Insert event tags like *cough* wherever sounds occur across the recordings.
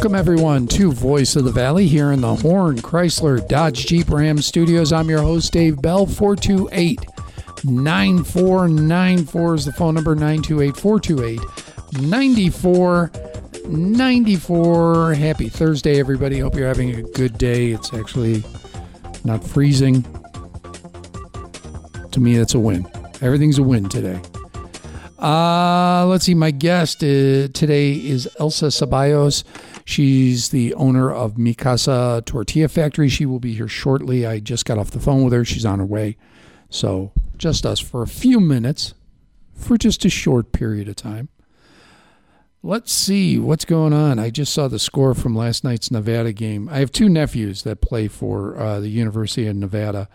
Welcome, everyone, to Voice of the Valley here in the Horn Chrysler Dodge Jeep Ram studios. I'm your host, Dave Bell. 428 9494 is the phone number 928 428 9494. Happy Thursday, everybody. Hope you're having a good day. It's actually not freezing. To me, that's a win. Everything's a win today. Uh, let's see. My guest uh, today is Elsa Ceballos. She's the owner of Mi Casa Tortilla Factory. She will be here shortly. I just got off the phone with her. She's on her way. So, just us for a few minutes, for just a short period of time. Let's see what's going on. I just saw the score from last night's Nevada game. I have two nephews that play for uh, the University of Nevada.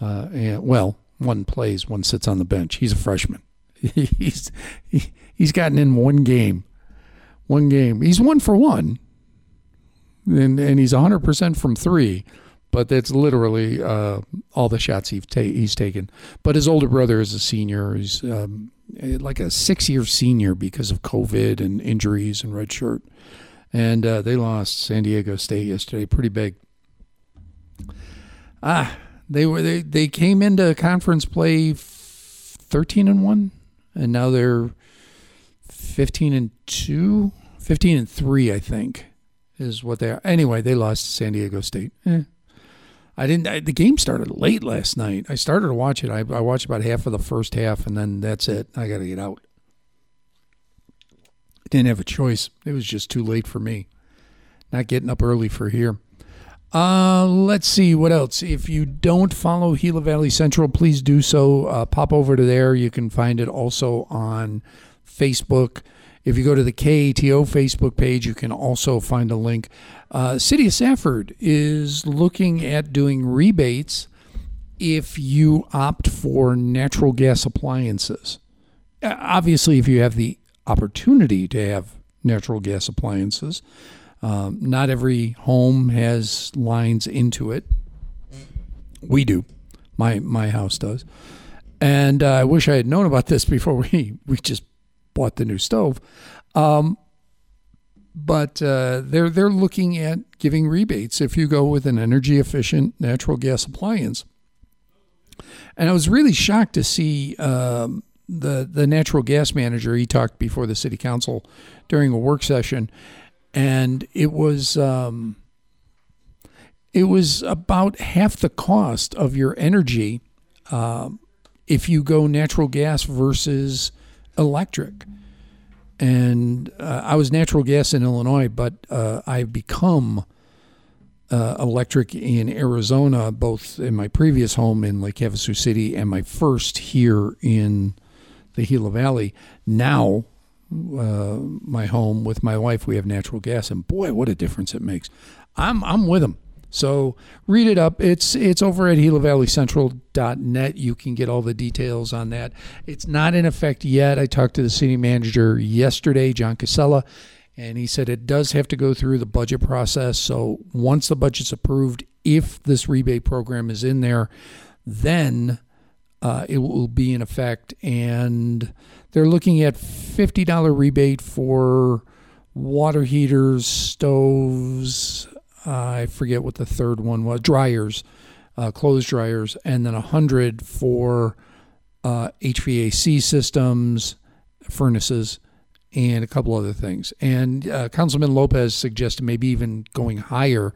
Uh, and, well, one plays, one sits on the bench. He's a freshman. *laughs* he's he, he's gotten in one game, one game. He's one for one, and and he's hundred percent from three, but that's literally uh, all the shots he's ta- he's taken. But his older brother is a senior. He's um, like a six year senior because of COVID and injuries and red shirt, and uh, they lost San Diego State yesterday, pretty big. Ah, they were they they came into conference play thirteen and one and now they're 15 and 2 15 and 3 i think is what they are anyway they lost to san diego state eh. i didn't I, the game started late last night i started to watch it I, I watched about half of the first half and then that's it i gotta get out didn't have a choice it was just too late for me not getting up early for here uh, let's see what else. If you don't follow Gila Valley Central, please do so. Uh, pop over to there. You can find it also on Facebook. If you go to the KATO Facebook page, you can also find a link. Uh, City of Safford is looking at doing rebates if you opt for natural gas appliances. Obviously, if you have the opportunity to have natural gas appliances. Um, not every home has lines into it. We do. My my house does. And uh, I wish I had known about this *laughs* before we we just bought the new stove. Um, but uh, they're they're looking at giving rebates if you go with an energy efficient natural gas appliance. And I was really shocked to see um, the the natural gas manager. He talked before the city council during a work session, and it was um, it was about half the cost of your energy um, if you go natural gas versus electric. And uh, I was natural gas in Illinois, but uh, I've become uh, electric in Arizona, both in my previous home in Lake Havasu City and my first here in the Gila Valley. Now uh, my home with my wife, we have natural gas, and boy, what a difference it makes. I'm I'm with them. So read it up. It's it's over at GilaValleyCentral.net. You can get all the details on that. It's not in effect yet. I talked to the city manager yesterday, John Casella, and he said it does have to go through the budget process. So once the budget's approved, if this rebate program is in there, then uh, it will be in effect. And they're looking at $50 rebate for water heaters, stoves, I forget what the third one was, dryers, uh, clothes dryers, and then 100 for uh, HVAC systems, furnaces, and a couple other things. And uh, Councilman Lopez suggested maybe even going higher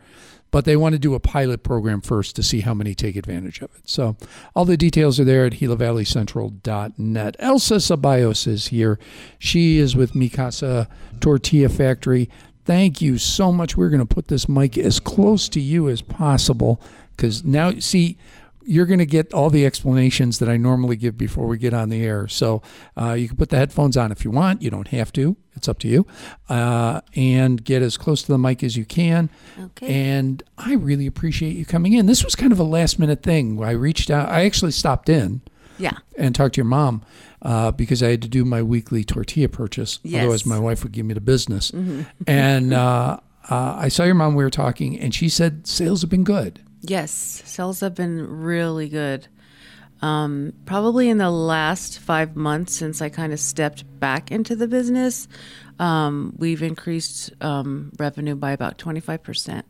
but they want to do a pilot program first to see how many take advantage of it. So all the details are there at GilaValleyCentral.net. Elsa Ceballos is here. She is with Mi Casa Tortilla Factory. Thank you so much. We're going to put this mic as close to you as possible because now, see, you're going to get all the explanations that I normally give before we get on the air. So uh, you can put the headphones on if you want. You don't have to. It's up to you. Uh, and get as close to the mic as you can. Okay. And I really appreciate you coming in. This was kind of a last minute thing. I reached out. I actually stopped in. Yeah. And talk to your mom uh, because I had to do my weekly tortilla purchase. Yes. Otherwise, my wife would give me the business. Mm-hmm. *laughs* and uh, uh, I saw your mom. We were talking, and she said sales have been good. Yes, sales have been really good. Um, probably in the last five months since I kind of stepped back into the business, um, we've increased um, revenue by about 25%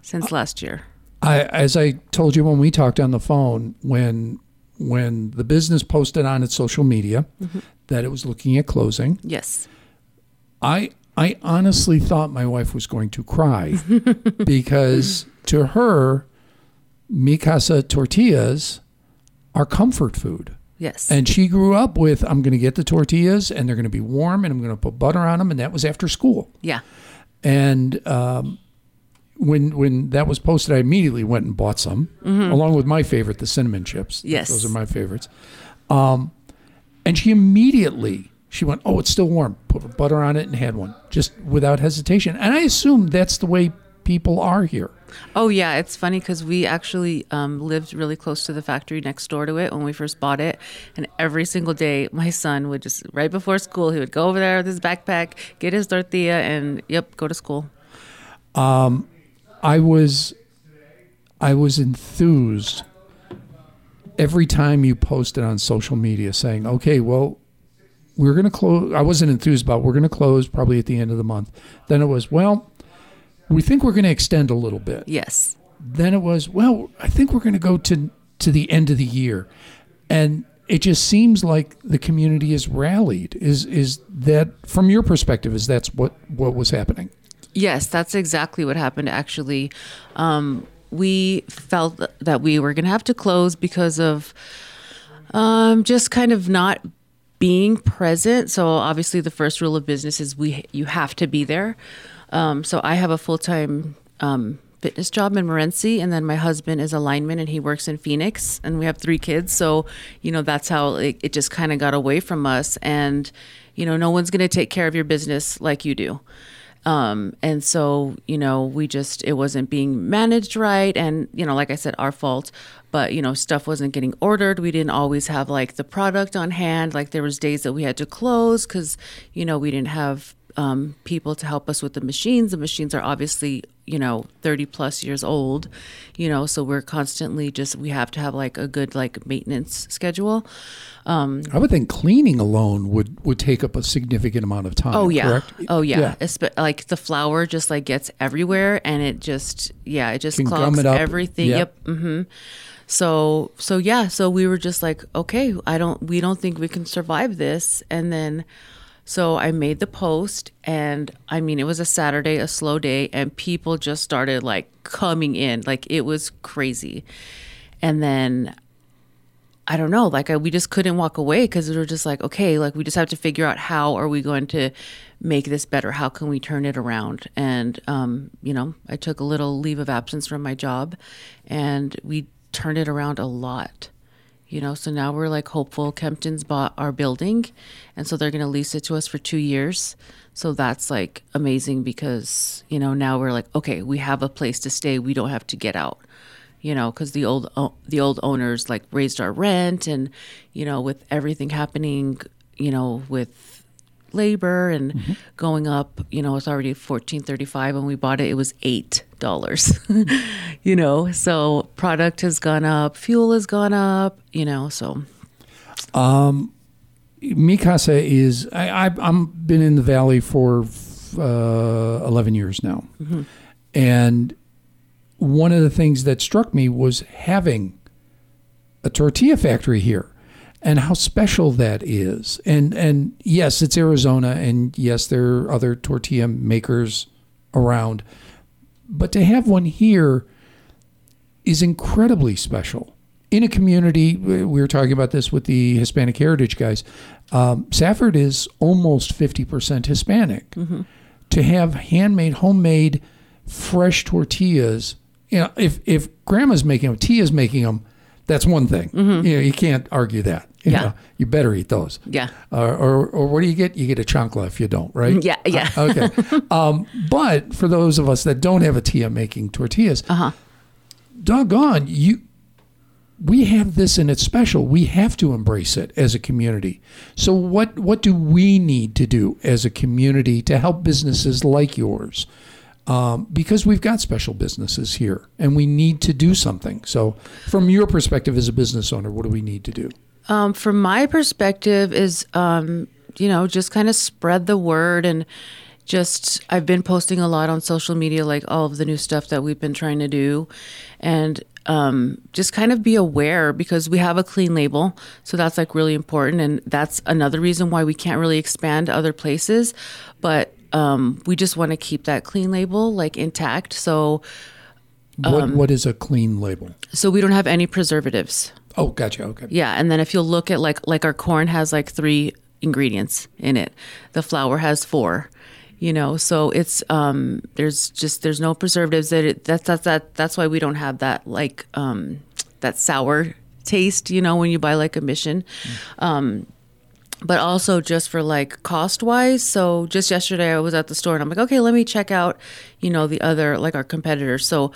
since last year. I, as I told you when we talked on the phone, when when the business posted on its social media that it was looking at closing, Yes. I I honestly thought my wife was going to cry *laughs* because to her, mi casa tortillas are comfort food. Yes. And she grew up with I'm going to get the tortillas and they're going to be warm and I'm going to put butter on them and that was after school. yeah. And um, when when that was posted, I immediately went and bought some, along with my favorite, the cinnamon chips. Mm-hmm. Yes. those are my favorites. Um, and she immediately she went, "Oh, it's still warm." Put butter on it and had one, just without hesitation. And I assume that's the way people are here. Oh yeah, it's funny because we actually um, lived really close to the factory next door to it when we first bought it, and every single day my son would just right before school he would go over there with his backpack, get his tortilla, and yep, go to school. I was I was enthused every time you posted on social media saying, "Okay, well, we're going to close." I wasn't enthused about we're going to close probably at the end of the month. Then it was, "Well, we think we're going to extend a little bit." Yes, Then it was, "Well, I think we're going to go to to the end of the year." And it just seems like the community is rallied. Is is that from your perspective is that's what what was happening? Yes, that's exactly what happened. Actually, um, we felt that we were going to have to close because of um, just kind of not being present. So obviously, the first rule of business is we you have to be there. Um, so I have a full time um, fitness job in Morenci, and then my husband is a lineman and he works in Phoenix, and we have three kids. So you know that's how it, it just kind of got away from us, and you know no one's going to take care of your business like you do. Um, and so, you know, we just, it wasn't being managed right. And, you know, like I said, our fault, but, you know, stuff wasn't getting ordered. We didn't always have like the product on hand. Like there was days that we had to close because, you know, we didn't have um, people to help us with the machines. The machines are obviously, you know, 30 plus years old, you know, so we're constantly just, we have to have like a good like maintenance schedule. I would think cleaning alone would would take up a significant amount of time. Oh yeah. correct? Oh yeah. Yeah. Espe- like the flour just like gets everywhere and it just yeah, it just Can clogs it everything. Yep. Yep. hmm So so yeah, so we were just like, okay, I don't we don't think we can survive this and then so I made the post and I mean it was a Saturday, a slow day and people just started like coming in. Like it was crazy. And then I don't know, like I, we just couldn't walk away because we were just like, okay, like we just have to figure out how are we going to make this better? How can we turn it around? And um, you know, I took a little leave of absence from my job, and we turned it around a lot. You know, so now we're like hopeful. Kempton's bought our building, and so they're going to lease it to us for two years. So that's like amazing because you know now we're like, okay, we have a place to stay. We don't have to get out you know because the old the old owners like raised our rent and you know with everything happening you know with labor and going up you know it's already 1435 when we bought it it was eight dollars. *laughs* You know so product has gone up fuel has gone up you know so. Um Mi Casa is I, I I'm been in the valley for uh, 11 years now, and one of the things that struck me was having a tortilla factory here and how special that is. And and yes, it's Arizona, and yes, there are other tortilla makers around, but to have one here is incredibly special. In a community, we were talking about this with the Hispanic Heritage guys. Um, Safford is almost 50% Hispanic. To have handmade, homemade, fresh tortillas, you know, if, if grandma's making them, Tia's making them, that's one thing. You know, you can't argue that. You Yeah. know, you better eat those. yeah Or, or, or what do you get? You get a chancla if you don't, right? yeah yeah okay. *laughs* Um, but for those of us that don't have a Tia making tortillas, uh-huh doggone you. We have this and it's special. We have to embrace it as a community. So what what do we need to do as a community to help businesses like yours um, because we've got special businesses here and we need to do something. So, from your perspective as a business owner, what do we need to do? Um, from my perspective, is um, you know just kind of spread the word and just I've been posting a lot on social media, like all of the new stuff that we've been trying to do, and um, just kind of be aware because we have a clean label, so that's like really important, and that's another reason why we can't really expand to other places, but um, we just want to keep that clean label like intact. So What, what is a clean label? so we don't have any preservatives. Oh, gotcha. Okay. Yeah, and then if you'll look at like like our corn has like three ingredients in it. The flour has four. You know, so it's um there's just there's no preservatives that it, that's that's that that's why we don't have that like um that sour taste, you know, when you buy like a mission. Um but also just for like cost wise. So just yesterday I was at the store and I'm like, okay, let me check out, you know, the other like our competitors. So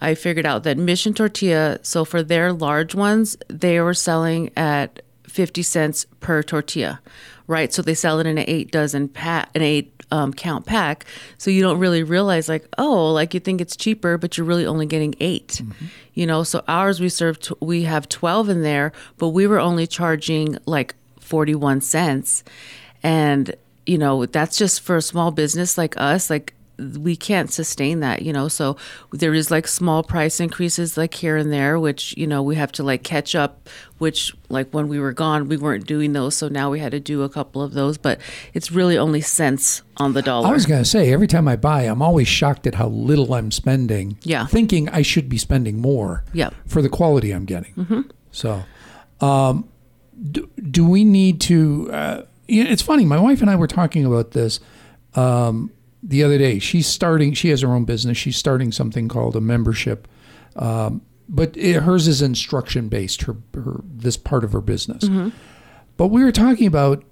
I figured out that Mission Tortilla, so for their large ones, they were selling at 50 cents per tortilla, right? So they sell it in an eight dozen pack, an eight um, count pack. So you don't really realize like, oh, like you think it's cheaper, but you're really only getting 8 You know, so ours we serve, t- we have 12 in there, but we were only charging like 41 cents. And, you know, that's just for a small business like us, like we can't sustain that, you know. So there is like small price increases like here and there, which, you know, we have to like catch up, which like when we were gone, we weren't doing those. So now we had to do a couple of those, but it's really only cents on the dollar. I was going to say, every time I buy, I'm always shocked at how little I'm spending. Yeah. Thinking I should be spending more Yeah. for the quality I'm getting. Hmm. So, um, do, do we need to? Uh, it's funny. My wife and I were talking about this um, the other day. She's starting. She has her own business. She's starting something called a membership, um, but it, hers is instruction based. Her, her this part of her business. But we were talking about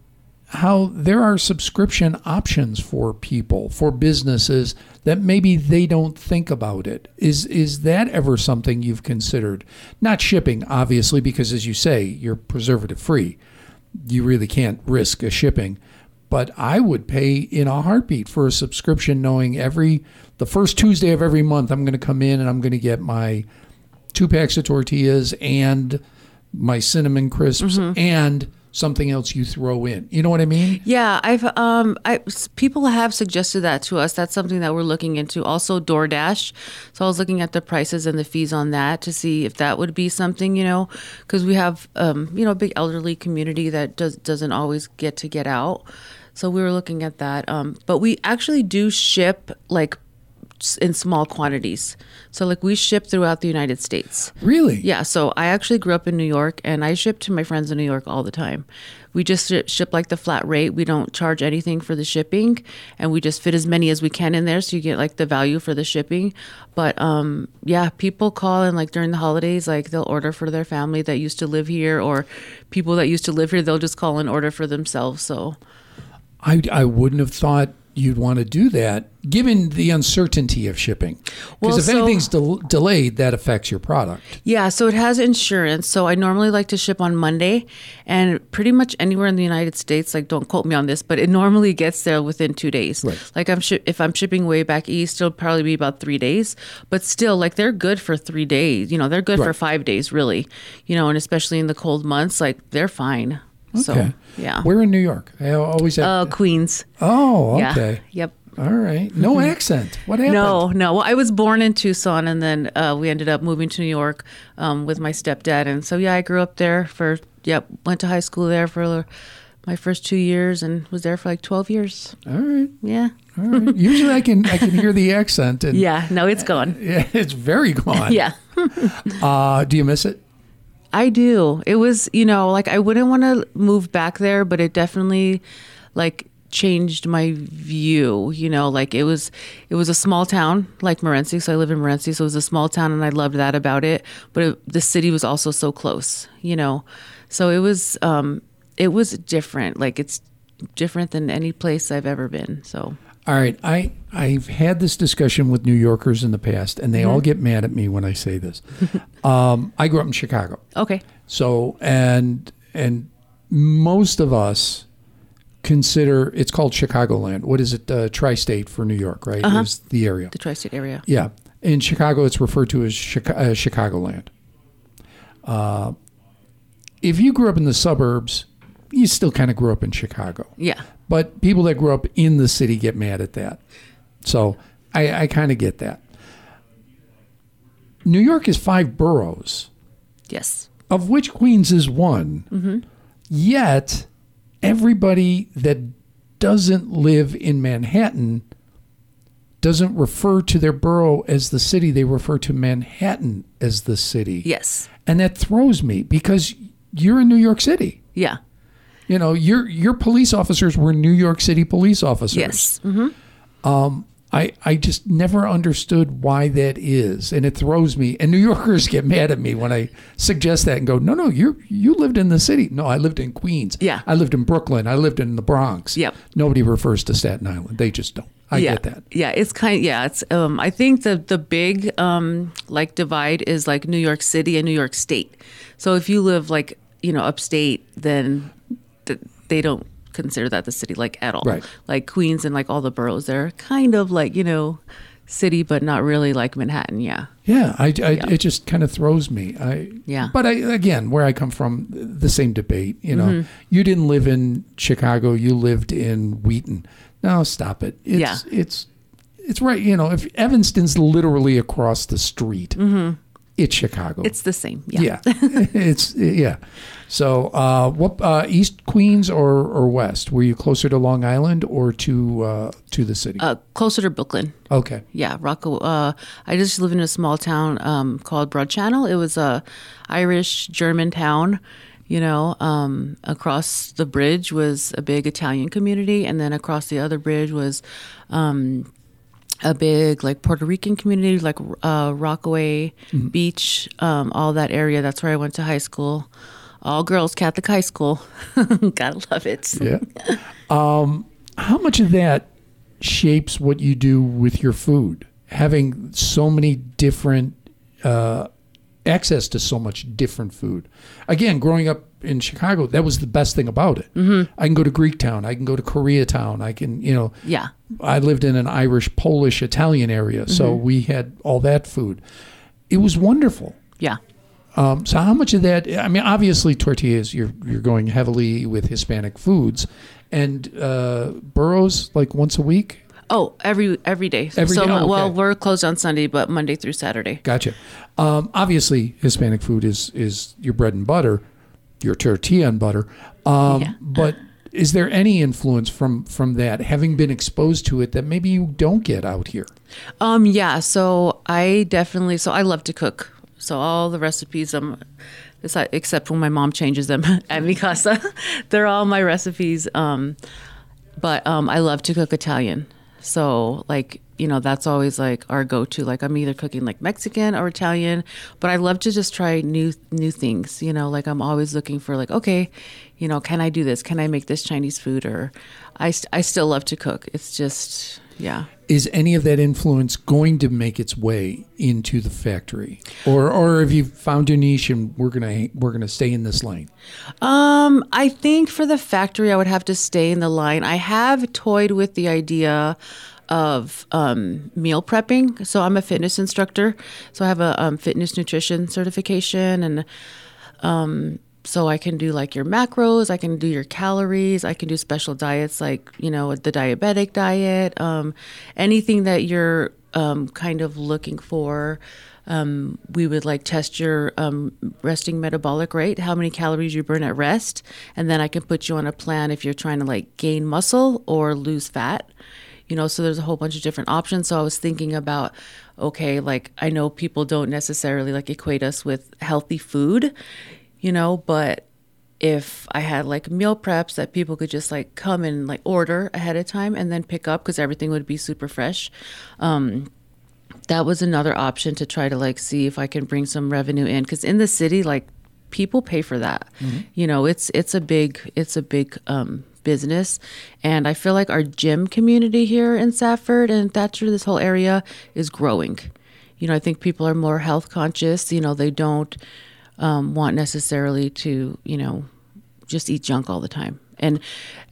how there are subscription options for people for businesses that maybe they don't think about it is is that ever something you've considered not shipping obviously because as you say you're preservative free you really can't risk a shipping but I would pay in a heartbeat for a subscription knowing every the first Tuesday of every month I'm going to come in and I'm going to get my two packs of tortillas and my cinnamon crisps and something else you throw in. You know what I mean? Yeah, I've um, I people have suggested that to us. That's something that we're looking into. Also, DoorDash. So I was looking at the prices and the fees on that to see if that would be something, you know, because we have um, you know, a big elderly community that does doesn't always get to get out. So we were looking at that. Um, but we actually do ship like in small quantities. So like we ship throughout the United States. Really? Yeah, so I actually grew up in New York and I ship to my friends in New York all the time. We just shi- ship like the flat rate. We don't charge anything for the shipping and we just fit as many as we can in there so you get like the value for the shipping. But um yeah, people call and like during the holidays like they'll order for their family that used to live here or people that used to live here they'll just call and order for themselves. So I, I wouldn't have thought you'd want to do that given the uncertainty of shipping. Because Well, if so- anything's del- delayed, that affects your product. Yeah, so it has insurance. So I normally like to ship on Monday, and pretty much anywhere in the United States, like don't quote me on this, but it normally gets there within two days. Right. Like I'm shi if I'm shipping way back east, it'll probably be about three days. But still, like they're good for three days. You know, they're good for five days, really. You know, and especially in the cold months, like they're fine. So Okay. yeah. We're in New York. I always have. uh, Queens. oh, Yeah. okay. Yep. All right. No accent. What happened? No, no. Well, I was born in Tucson, and then uh, we ended up moving to New York um, with my stepdad, and so yeah, I grew up there for yep. Went to high school there for my first two years, and was there for like twelve years. All right. Yeah, All right. Usually I can I can hear the accent and *laughs* yeah. No, it's gone. *laughs* yeah, it's very gone. *laughs* Yeah, Uh, do you miss it? I do. It was you know like I wouldn't want to move back there, but it definitely like changed my view you know? Like it was it was a small town like Morenci so I live in Morenci so it was a small town and I loved that about it but it, the city was also so close you know? So it was um it was different. Like it's different than any place I've ever been so All right, I I've had this discussion with New Yorkers in the past, and they all get mad at me when I say this. *laughs* um, I grew up in Chicago, okay so and and most of us consider it's called Chicagoland. What is it? Uh, tri-state for New York, right? Uh-huh. Is the area? The tri-state area. Yeah. In Chicago, it's referred to as Chica- uh, Chicagoland. Uh, if you grew up in the suburbs, you still kind of grew up in Chicago. Yeah. But people that grew up in the city get mad at that. So I, I kind of get that. New York is five boroughs, Yes. of which Queens is one. Mm-hmm. Yet, everybody that doesn't live in Manhattan doesn't refer to their borough as the city. They refer to Manhattan as the city. Yes. And that throws me because you're in New York City. Yeah. You know, your your police officers were New York City police officers. Yes. hmm I, I just never understood why that is, and it throws me. And New Yorkers *laughs* get mad at me when I suggest that and go, "No, no, you you lived in the city. No, I lived in Queens. Yeah. I lived in Brooklyn. I lived in the Bronx. Yep. Nobody refers to Staten Island. They just don't. I yeah. get that. Yeah, it's kind. of, yeah, it's. Um, I think the the big um like divide is like New York City and New York State. So if you live like you know upstate, then th- they don't consider that the city like at all. Right. Like Queens and like all the boroughs, they're kind of like you know city, but not really like Manhattan. Yeah. Yeah, I, I it just kind of throws me. I Yeah. But I again, where I come from, the same debate. You know, Mm-hmm. you didn't live in Chicago. You lived in Wheaton. No, stop it. It's, Yeah. It's it's right. You know, if Evanston's literally across the street, it's Chicago. It's the same. Yeah. yeah, *laughs* it's yeah. So, uh, what uh, East Queens or or West? Were you closer to Long Island or to uh, to the city? Uh, closer to Brooklyn. okay. Yeah, Rocco. Uh, I just live in a small town um, called Broad Channel. It was a Irish German town. You know, um, across the bridge was a big Italian community, and then across the other bridge was um, a big like Puerto Rican community, like uh, Rockaway Beach, um, all that area. That's where I went to high school. All girls Catholic high school. *laughs* Gotta love it. Yeah. *laughs* um, how much of that shapes what you do with your food? Having so many different uh, access to so much different food. Again, growing up in Chicago, that was the best thing about it. Mm-hmm. I can go to Greektown. I can go to Koreatown. I can, you know, Yeah. I lived in an Irish, Polish, Italian area, so we had all that food. It was wonderful. Yeah. Um, so how much of that? I mean, obviously tortillas. You're you're going heavily with Hispanic foods, and uh, burros like once a week. Oh, every every day. Every so day? Oh, well, okay. we're closed on Sunday, but Monday through Saturday. Gotcha. Um, obviously, Hispanic food is is your bread and butter, your tortilla and butter. Um, Yeah. But is there any influence from from that, having been exposed to it, that maybe you don't get out here? Um, yeah. So I definitely. So I love to cook. So all the recipes, um, besi- except when my mom changes them *laughs* at mi casa, *laughs* they're all my recipes. Um, but um, I love to cook Italian. So like you know that's always like our go-to. Like I'm either cooking like Mexican or Italian, but I love to just try new new things. You know, like I'm always looking for like okay, you know, can I do this? Can I make this Chinese food? Or I st- I still love to cook. It's just yeah. Is any of that influence going to make its way into the factory, or or have you found your niche and we're gonna we're gonna stay in this lane? Um, I think for the factory, I would have to stay in the line. I have toyed with the idea of um, meal prepping. So I'm a fitness instructor. So I have a um, fitness nutrition certification, and um, so I can do like your macros. I can do your calories. I can do special diets like you know the diabetic diet. Um, anything that you're um, kind of looking for um, we would like test your um, resting metabolic rate, how many calories you burn at rest, and then I can put you on a plan if you're trying to like gain muscle or lose fat. You know, so there's a whole bunch of different options. So I was thinking about, okay, like I know people don't necessarily like equate us with healthy food, you know, but if I had like meal preps that people could just like come and like order ahead of time and then pick up because everything would be super fresh. Um, that was another option to try to like see if I can bring some revenue in because in the city like people pay for that. You know, it's it's a big it's a big um, business, and I feel like our gym community here in Safford and Thatcher, this whole area is growing. You know, I think people are more health conscious. You know, they don't um, want necessarily to you know just eat junk all the time. and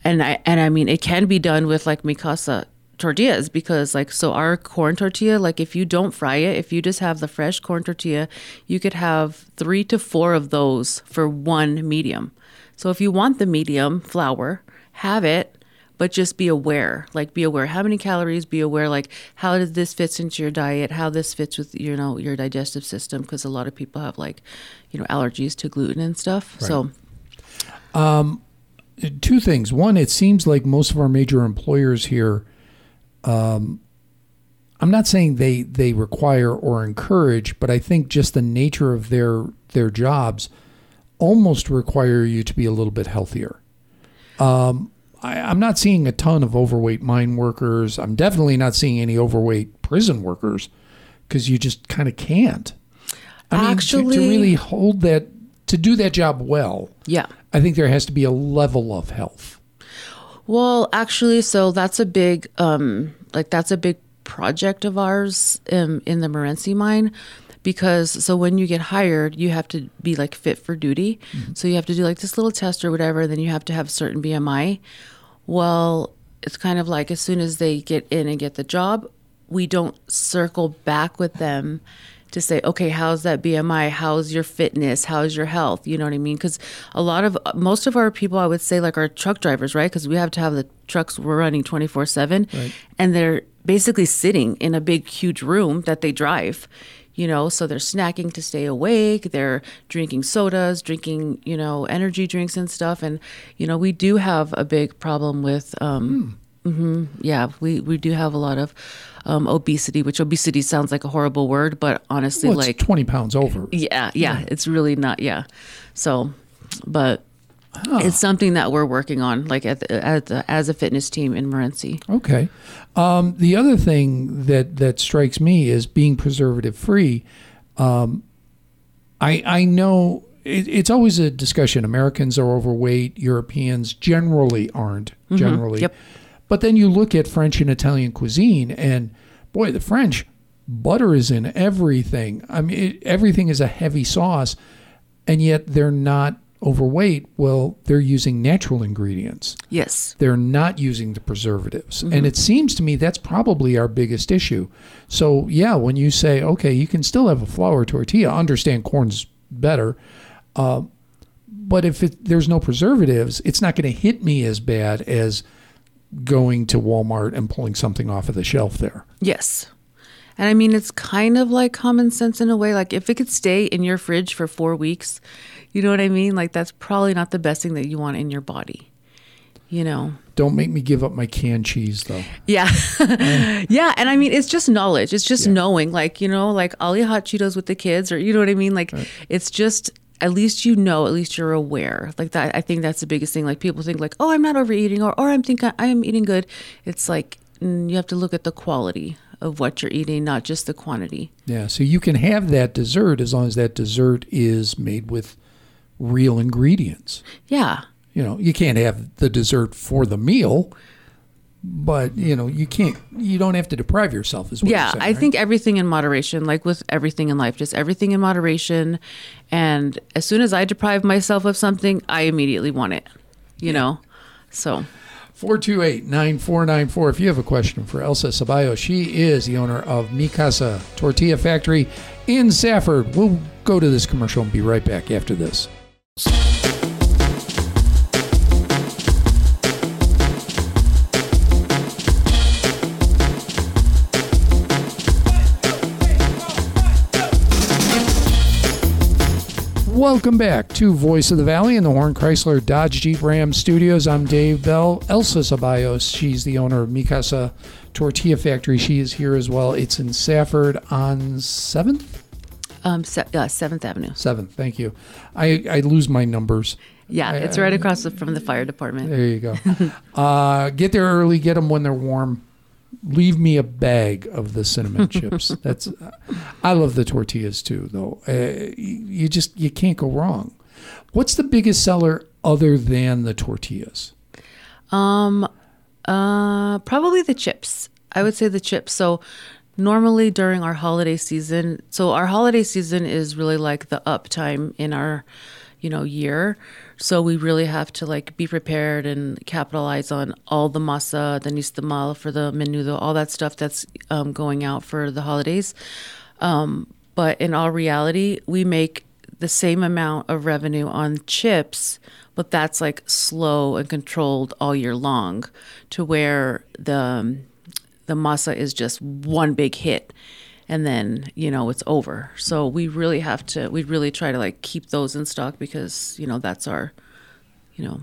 and I and I mean it can be done with like mi casa tortillas because like so our corn tortilla like if you don't fry it if you just have the fresh corn tortilla you could have three to four of those for one medium so if you want the medium flour have it but just be aware like be aware. How many calories? Be aware like how does this fits into your diet? How this fits with you know your digestive system? Because a lot of people have like you know allergies to gluten and stuff. So two things. One, it seems like most of our major employers here, um, I'm not saying they they require or encourage, but I think just the nature of their their jobs almost require you to be a little bit healthier. Um, I, I'm not seeing a ton of overweight mine workers. I'm definitely not seeing any overweight prison workers because you just kind of can't. I mean, to- to, really hold that to do that job well, yeah I think there has to be a level of health. Well, actually, so that's a big, um, like that's a big project of ours um, in the Morenci mine, because so when you get hired, you have to be like fit for duty. Mm-hmm. So you have to do like this little test or whatever. Then you have to have a certain BMI. Well, it's kind of like as soon as they get in and get the job, we don't circle back with them to say, okay, how's that BMI? How's your fitness? How's your health? You know what I mean? Because a lot of most of our people, I would say, like our truck drivers, right? Because we have to have the trucks we're running twenty four seven, and they're basically sitting in a big, huge room that they drive. You know, so they're snacking to stay awake. They're drinking sodas, drinking, you know, energy drinks and stuff. And you know, we do have a big problem with. Um, hmm yeah, we we do have a lot of um, obesity, which obesity sounds like a horrible word, but honestly, Well, it's like 20 pounds over. yeah, yeah, it's really not. Yeah, so, but it's something that we're working on, like at the, at the, as a fitness team in Morenci. Okay. Um, the other thing that that strikes me is being preservative free. Um, I I know it, it's always a discussion. Americans are overweight. Europeans generally aren't. Generally, Yep. But then you look at French and Italian cuisine, and boy, the French butter is in everything. I mean, it, everything is a heavy sauce, and yet they're not overweight. Well, they're using natural ingredients Yes. they're not using the preservatives. And it seems to me that's probably our biggest issue. So, yeah, when you say, okay, you can still have a flour tortilla, understand corn's better. Uh, but if it, there's no preservatives, it's not going to hit me as bad as going to Walmart and pulling something off of the shelf there. Yes. And I mean, it's kind of like common sense in a way. Like, if it could stay in your fridge for four weeks, you know what I mean? Like, that's probably not the best thing that you want in your body, you know? Don't make me give up my canned cheese, though. Yeah. *laughs* yeah. And I mean, it's just knowledge. It's just knowing, like, you know, like I'll eat hot Cheetos with the kids, or you know what I mean? Like, it's just, at least you know, at least you're aware. Like that, I think that's the biggest thing. Like people think, like, oh, I'm not overeating, or, or I'm thinking I am eating good. It's like, you have to look at the quality of what you're eating, not just the quantity. Yeah, so you can have that dessert as long as that dessert is made with real ingredients. Yeah. you know you can't have the dessert for the meal but you know you can't you don't have to deprive yourself as well yeah i think everything in moderation like with everything in life just everything in moderation and as soon as i deprive myself of something i immediately want it you know so 428-9494 if you have a question for elsa ceballos she is the owner of mi casa tortilla factory in safford. We'll go to this commercial and be right back after this Welcome back to Voice of the Valley in the Horn Chrysler Dodge Jeep Ram studios. I'm Dave Bell. Elsa Ceballos, she's the owner of Mi Casa Tortilla Factory. She is here as well. It's in Safford on 7th? um se- uh, seventh avenue 7th, thank you. I, I lose my numbers. yeah it's right across the, from the fire department There you go. *laughs* uh, get there early, get them when they're warm. Leave me a bag of the cinnamon *laughs* chips. That's I love the tortillas too, though. Uh, you just you can't go wrong. What's the biggest seller other than the tortillas? um uh probably the chips i would say the chips so normally during our holiday season so our holiday season is really like the up time in our you know, year. So we really have to like be prepared and capitalize on all the masa, the nixtamal for the menudo, all that stuff that's um, going out for the holidays. Um, but in all reality, we make the same amount of revenue on chips, but that's like slow and controlled all year long, to where the um, the masa is just one big hit and then you know it's over so we really have to we really try to like keep those in stock because you know that's our you know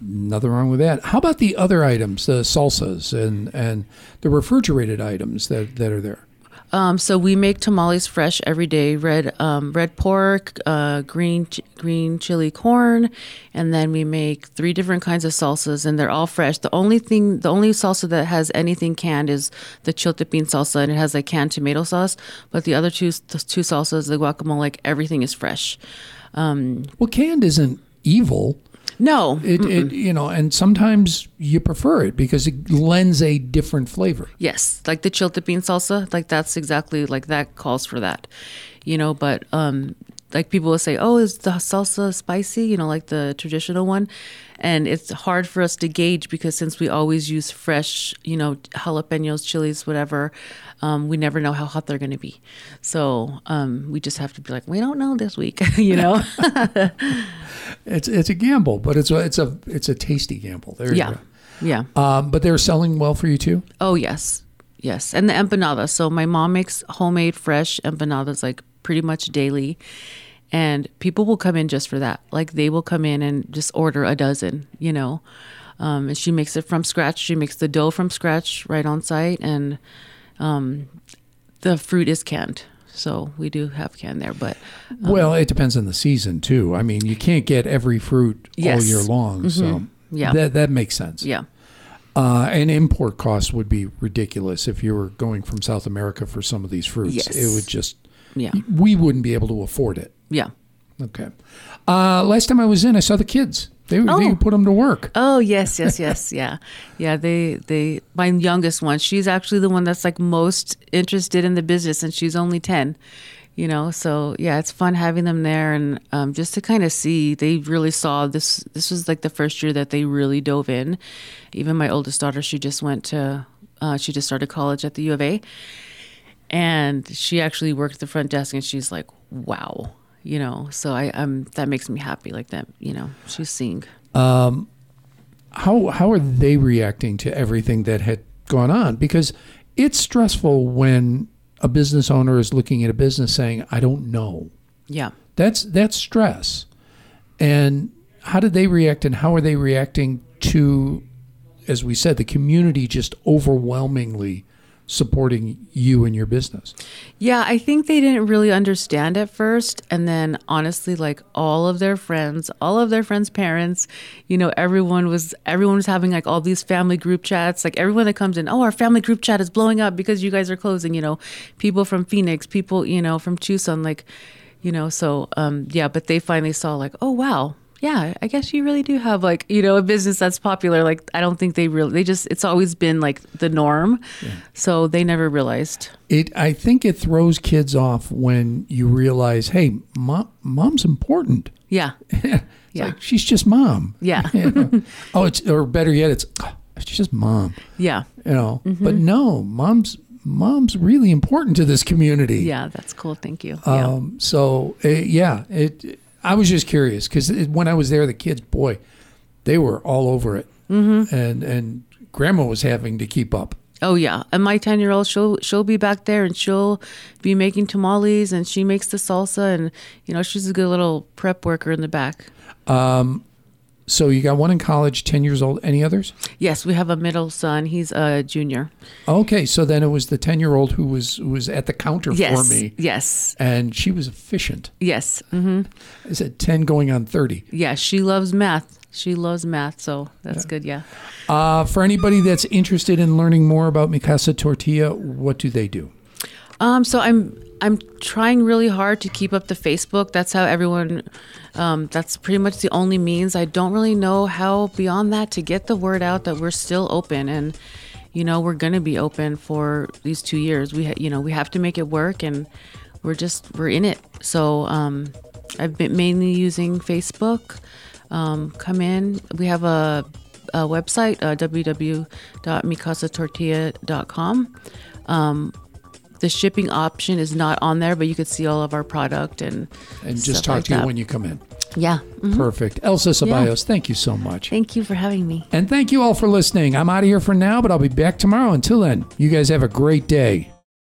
Nothing wrong with that. How about the other items, the salsas and and the refrigerated items that, that are there? Um, so we make tamales fresh every day. Red um, red pork uh, green ch- green chili corn and then we make three different kinds of salsas and they're all fresh. The only thing the only salsa that has anything canned is the chiltepin salsa and it has like canned tomato sauce. But the other two the two salsas the guacamole like everything is fresh. Well, canned isn't evil. No It, it you know, and sometimes you prefer it because it lends a different flavor. Yes, like the chiltepin salsa, like that's exactly like that calls for that, you know. But um, like people will say, "Oh, is the salsa spicy?" You know, like the traditional one, and it's hard for us to gauge because since we always use fresh, you know, jalapenos, chilies, whatever, um, we never know how hot they're going to be. So um, we just have to be like, we don't know this week, *laughs* you know. *laughs* It's it's a gamble, but it's a it's a it's a tasty gamble. There yeah, you yeah. go. Um, but they're selling well for you too. Oh yes, yes, and the empanadas. So my mom makes homemade fresh empanadas like pretty much daily, and people will come in just for that. Like they will come in and just order a dozen, you know. Um, and she makes it from scratch. She makes the dough from scratch right on site, and um, the fruit is canned. So we do have canned there, but well, it depends on the season too. I mean, you can't get every fruit all year long, so Yeah. that that makes sense. yeah, Uh, and import costs would be ridiculous if you were going from South America for some of these fruits. Yes. It would just yeah, we wouldn't be able to afford it. yeah. Okay. Uh, last time I was in, I saw the kids. They, they Oh. put them to work. Oh yes, yes, *laughs* yes, yeah, yeah. They they my youngest one. She's actually the one that's like most interested in the business, and she's only ten. You know, so yeah, it's fun having them there, and um, just to kind of see. They really saw this. This was like the first year that they really dove in. Even my oldest daughter, she just went to. Uh, she just started college at the U of A, and she actually worked at the front desk, and she's like, "Wow." You know, so I, I'm that makes me happy. Like that, you know, she's seeing. Um, how how are they reacting to everything that had gone on? Because it's stressful when a business owner is looking at a business saying, "I don't know." Yeah. That's that's stress. And how did they react and how are they reacting to as we said the community just overwhelmingly supporting you and your business? Yeah, I think they didn't really understand at first. And then honestly, like all of their friends, all of their friends' parents, you know, everyone was everyone was having like all these family group chats. Like everyone that comes in, oh, our family group chat is blowing up because you guys are closing, you know, people from Phoenix, people, you know, from Tucson, like, you know, so um yeah, but they finally saw like, oh wow. Yeah, I guess you really do have like, you know, a business that's popular. Like I don't think they really they just it's always been like the norm. So they never realized. It I think it throws kids off when you realize, "Hey, mom, mom's important." Yeah. *laughs* It's Yeah. like she's just mom. Yeah. *laughs* You know? oh, it's or better yet, it's "Oh, she's just mom. Yeah. You know, Mm-hmm. but no, mom's mom's really important to this community. Yeah, that's cool. Thank you. yeah. Um, so uh, yeah, it. I was just curious because when I was there, the kids, boy, they were all over it, mm-hmm. and and grandma was having to keep up. Oh yeah. And my ten year old she'll she'll be back there and she'll be making tamales and she makes the salsa and you know, she's a good little prep worker in the back. So you got one in college, ten years old. Any others? Yes, we have a middle son. He's a junior. Okay, so then it was the ten year old who was who was at the counter Yes. for me, Yes. and she was efficient. Yes. hmm I said ten going on thirty. Yeah, she loves math. She loves math, so that's good, yeah. Uh, for anybody that's interested in learning more about Mi Casa Tortilla, what do they do? Um, so I'm I'm trying really hard to keep up the Facebook. That's how everyone. Um, that's pretty much the only means. I don't really know how beyond that to get the word out that we're still open and, you know, we're gonna be open for these two years. We ha- you know we have to make it work and we're just we're in it. So um, I've been mainly using Facebook. Um, come in. We have a, a website, uh, www.micasatortilla.com. Um, the shipping option is not on there, but you could see all of our product and And just talk like to you when you come in. Yeah. mhm. Perfect. Elsa Ceballos, thank you so much. Thank you for having me. And thank you all for listening. I'm out of here for now, but I'll be back tomorrow. Until then, you guys have a great day.